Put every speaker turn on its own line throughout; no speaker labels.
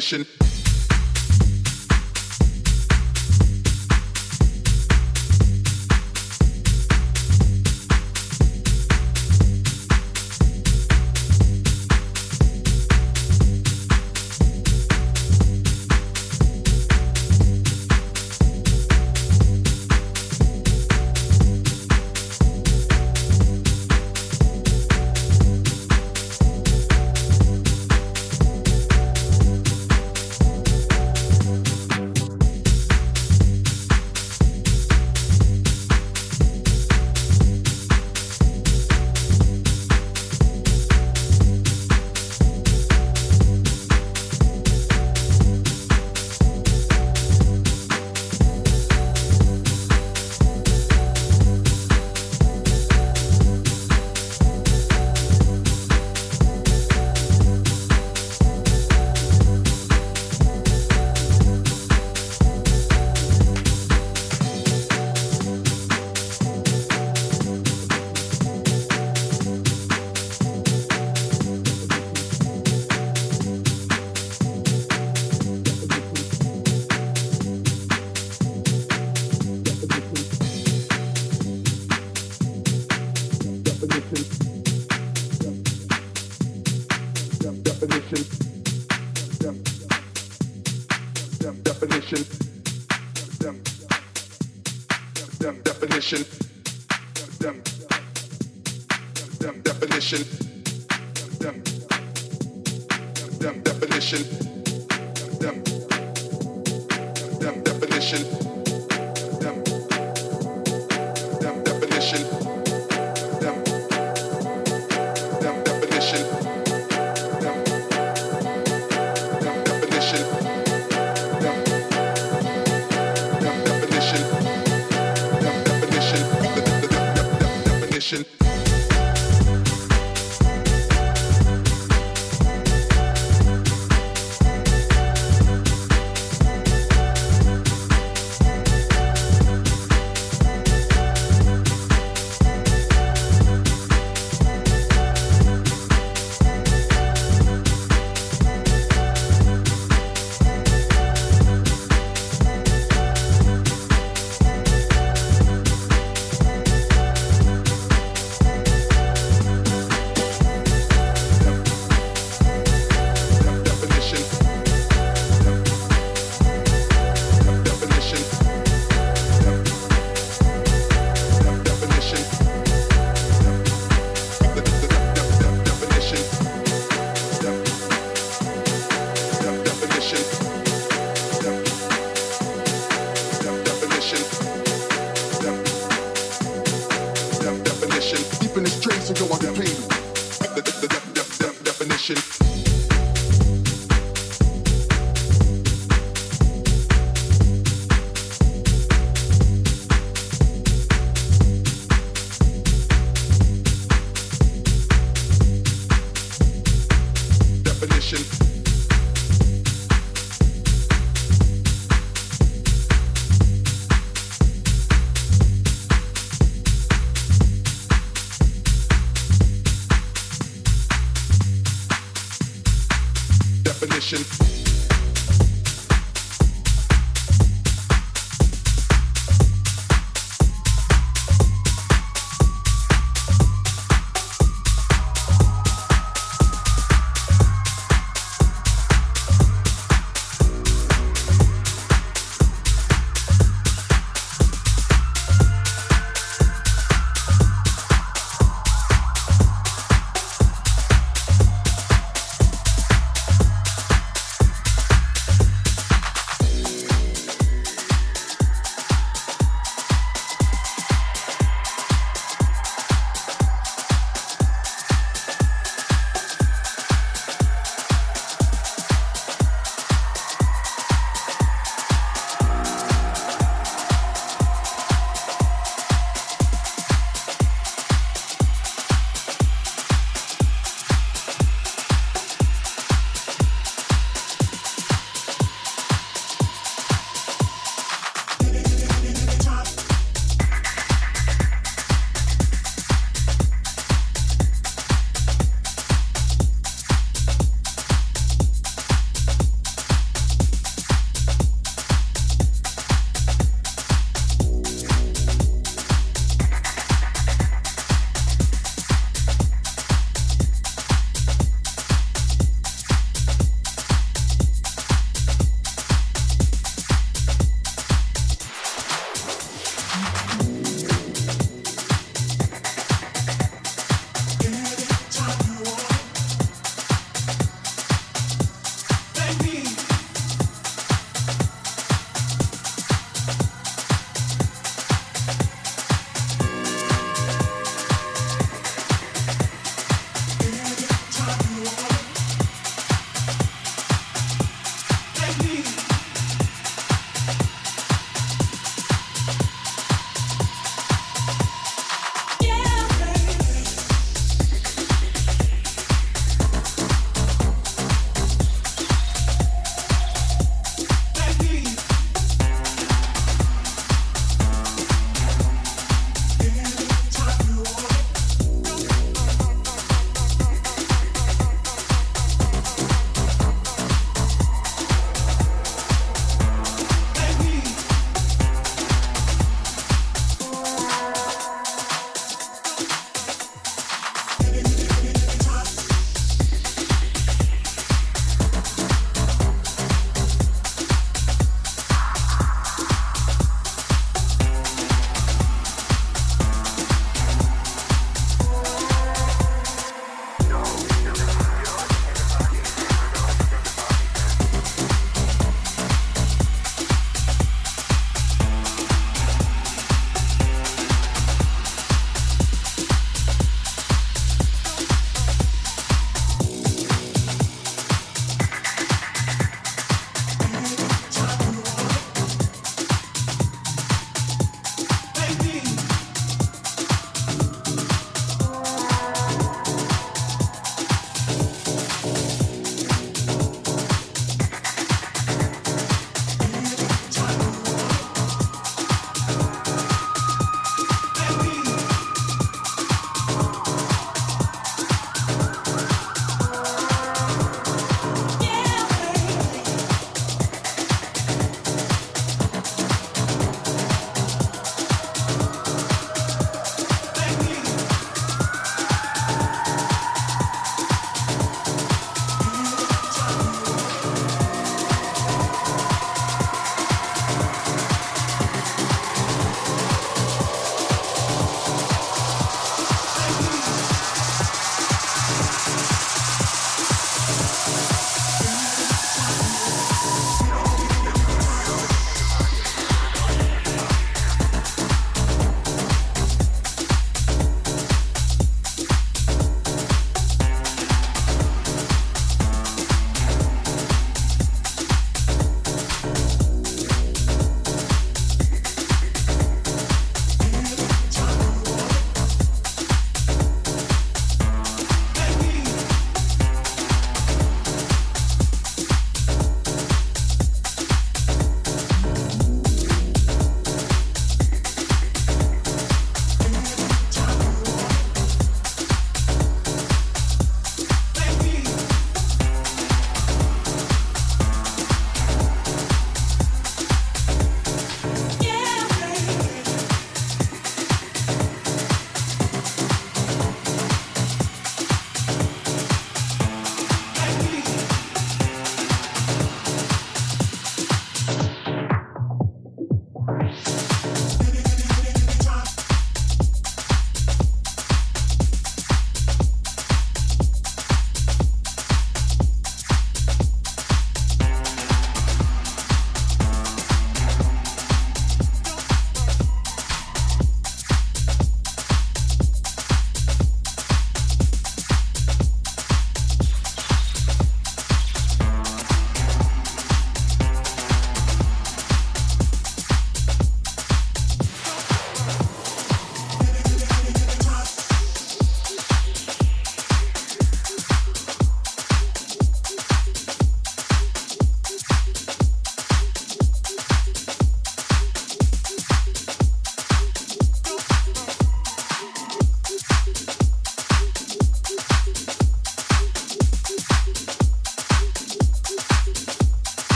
definition.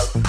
uh,